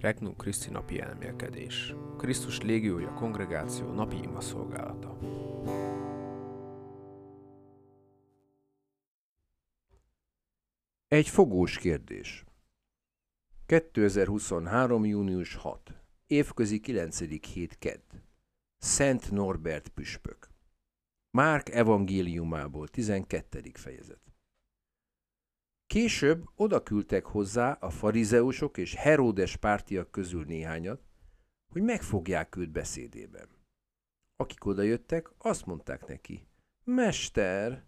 Regnum Christi napi elmélkedés. Krisztus légiója kongregáció napi ima szolgálata. Egy fogós kérdés. 2023. június 6. Évközi 9. hét kedd. Szent Norbert püspök. Márk evangéliumából 12. fejezet. Később oda küldtek hozzá a farizeusok és Heródes pártiak közül néhányat, hogy megfogják őt beszédében. Akik odajöttek, azt mondták neki, Mester,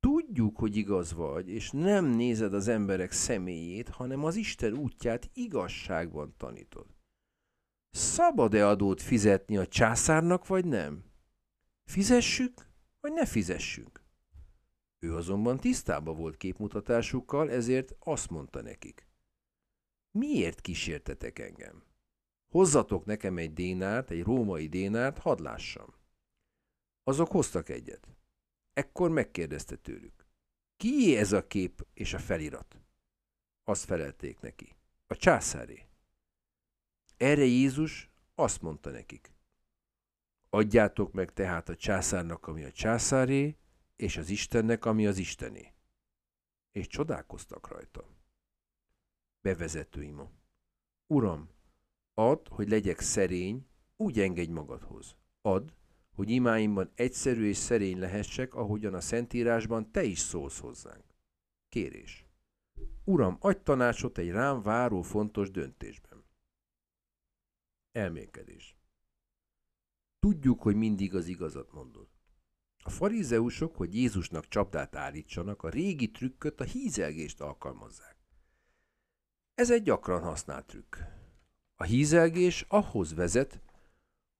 tudjuk, hogy igaz vagy, és nem nézed az emberek személyét, hanem az Isten útját igazságban tanítod. Szabad-e adót fizetni a császárnak, vagy nem? Fizessük, vagy ne fizessünk? Ő azonban tisztában volt képmutatásukkal, ezért azt mondta nekik. Miért kísértetek engem? Hozzatok nekem egy dénárt, egy római dénárt, hadd lássam. Azok hoztak egyet. Ekkor megkérdezte tőlük. Ki ez a kép és a felirat? Azt felelték neki. A császáré. Erre Jézus azt mondta nekik. Adjátok meg tehát a császárnak, ami a császáré, és az Istennek, ami az Istené. És csodálkoztak rajta. Bevezető ima. Uram, add, hogy legyek szerény, úgy engedj magadhoz. Add, hogy imáimban egyszerű és szerény lehessek, ahogyan a Szentírásban te is szólsz hozzánk. Kérés. Uram, adj tanácsot egy rám váró fontos döntésben. Elmékedés. Tudjuk, hogy mindig az igazat mondod. A farizeusok, hogy Jézusnak csapdát állítsanak, a régi trükköt, a hízelgést alkalmazzák. Ez egy gyakran használt trükk. A hízelgés ahhoz vezet,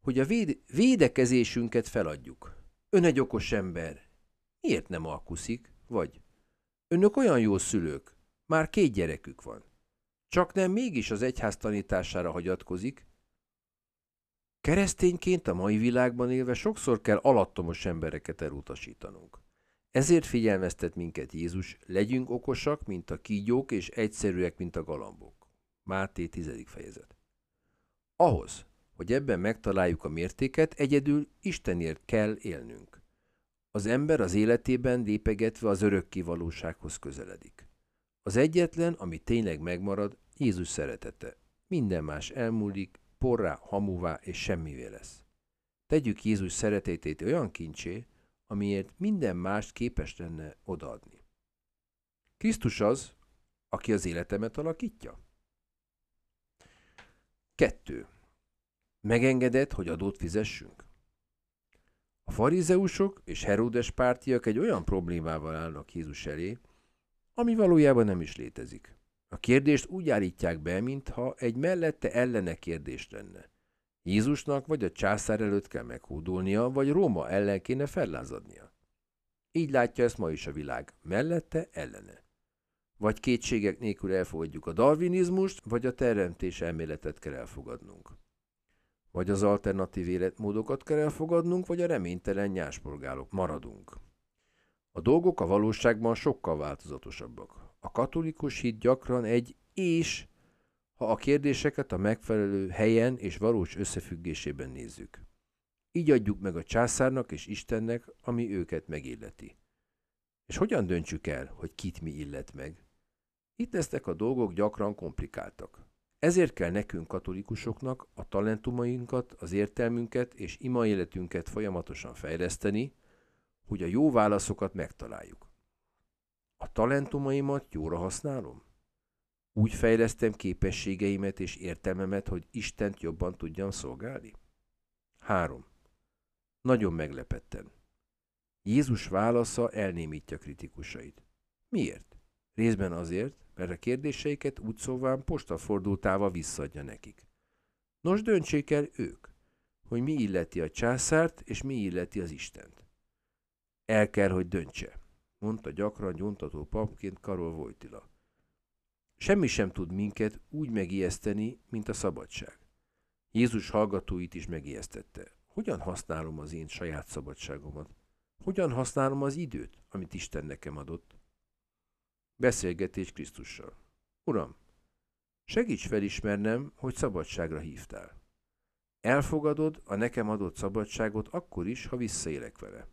hogy a véde- védekezésünket feladjuk. Ön egy okos ember. Miért nem alkuszik? Vagy önök olyan jó szülők, már két gyerekük van. Csak nem mégis az egyház tanítására hagyatkozik, Keresztényként a mai világban élve sokszor kell alattomos embereket elutasítanunk. Ezért figyelmeztet minket Jézus, legyünk okosak, mint a kígyók, és egyszerűek, mint a galambok. Máté 10. fejezet. Ahhoz, hogy ebben megtaláljuk a mértéket, egyedül Istenért kell élnünk. Az ember az életében lépegetve az örökké valósághoz közeledik. Az egyetlen, ami tényleg megmarad, Jézus szeretete. Minden más elmúlik, porrá, hamuvá és semmivé lesz. Tegyük Jézus szeretetét olyan kincsé, amiért minden mást képes lenne odaadni. Krisztus az, aki az életemet alakítja? 2. Megengedett, hogy adót fizessünk? A farizeusok és Heródes pártiak egy olyan problémával állnak Jézus elé, ami valójában nem is létezik. A kérdést úgy állítják be, mintha egy mellette ellene kérdés lenne. Jézusnak vagy a császár előtt kell meghódolnia, vagy Róma ellen kéne fellázadnia. Így látja ezt ma is a világ, mellette ellene. Vagy kétségek nélkül elfogadjuk a darwinizmust, vagy a teremtés elméletet kell elfogadnunk. Vagy az alternatív életmódokat kell elfogadnunk, vagy a reménytelen nyáspolgálok maradunk. A dolgok a valóságban sokkal változatosabbak. A katolikus hit gyakran egy és, ha a kérdéseket a megfelelő helyen és valós összefüggésében nézzük. Így adjuk meg a császárnak és Istennek, ami őket megilleti. És hogyan döntsük el, hogy kit mi illet meg? Itt lesznek a dolgok gyakran komplikáltak. Ezért kell nekünk katolikusoknak a talentumainkat, az értelmünket és ima életünket folyamatosan fejleszteni, hogy a jó válaszokat megtaláljuk. A talentumaimat jóra használom? Úgy fejlesztem képességeimet és értelmemet, hogy Istent jobban tudjam szolgálni? 3. Nagyon meglepetten. Jézus válasza elnémítja kritikusait. Miért? Részben azért, mert a kérdéseiket úgy szóván postafordultával visszadja nekik. Nos, döntsék el ők, hogy mi illeti a császárt, és mi illeti az Istent. El kell, hogy döntse mondta gyakran gyuntató papként Karol Vojtila. Semmi sem tud minket úgy megijeszteni, mint a szabadság. Jézus hallgatóit is megijesztette. Hogyan használom az én saját szabadságomat? Hogyan használom az időt, amit Isten nekem adott? Beszélgetés Krisztussal. Uram, Segíts felismernem, hogy szabadságra hívtál. Elfogadod a nekem adott szabadságot akkor is, ha visszaélek vele.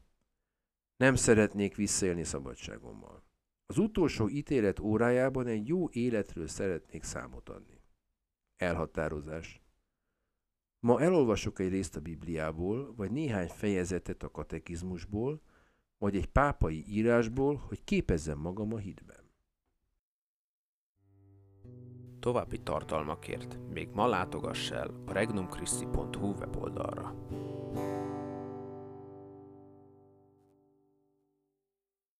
Nem szeretnék visszaélni szabadságommal. Az utolsó ítélet órájában egy jó életről szeretnék számot adni. Elhatározás. Ma elolvasok egy részt a Bibliából, vagy néhány fejezetet a katekizmusból, vagy egy pápai írásból, hogy képezzem magam a hitben. További tartalmakért még ma látogass el a regnumchristi.hu weboldalra.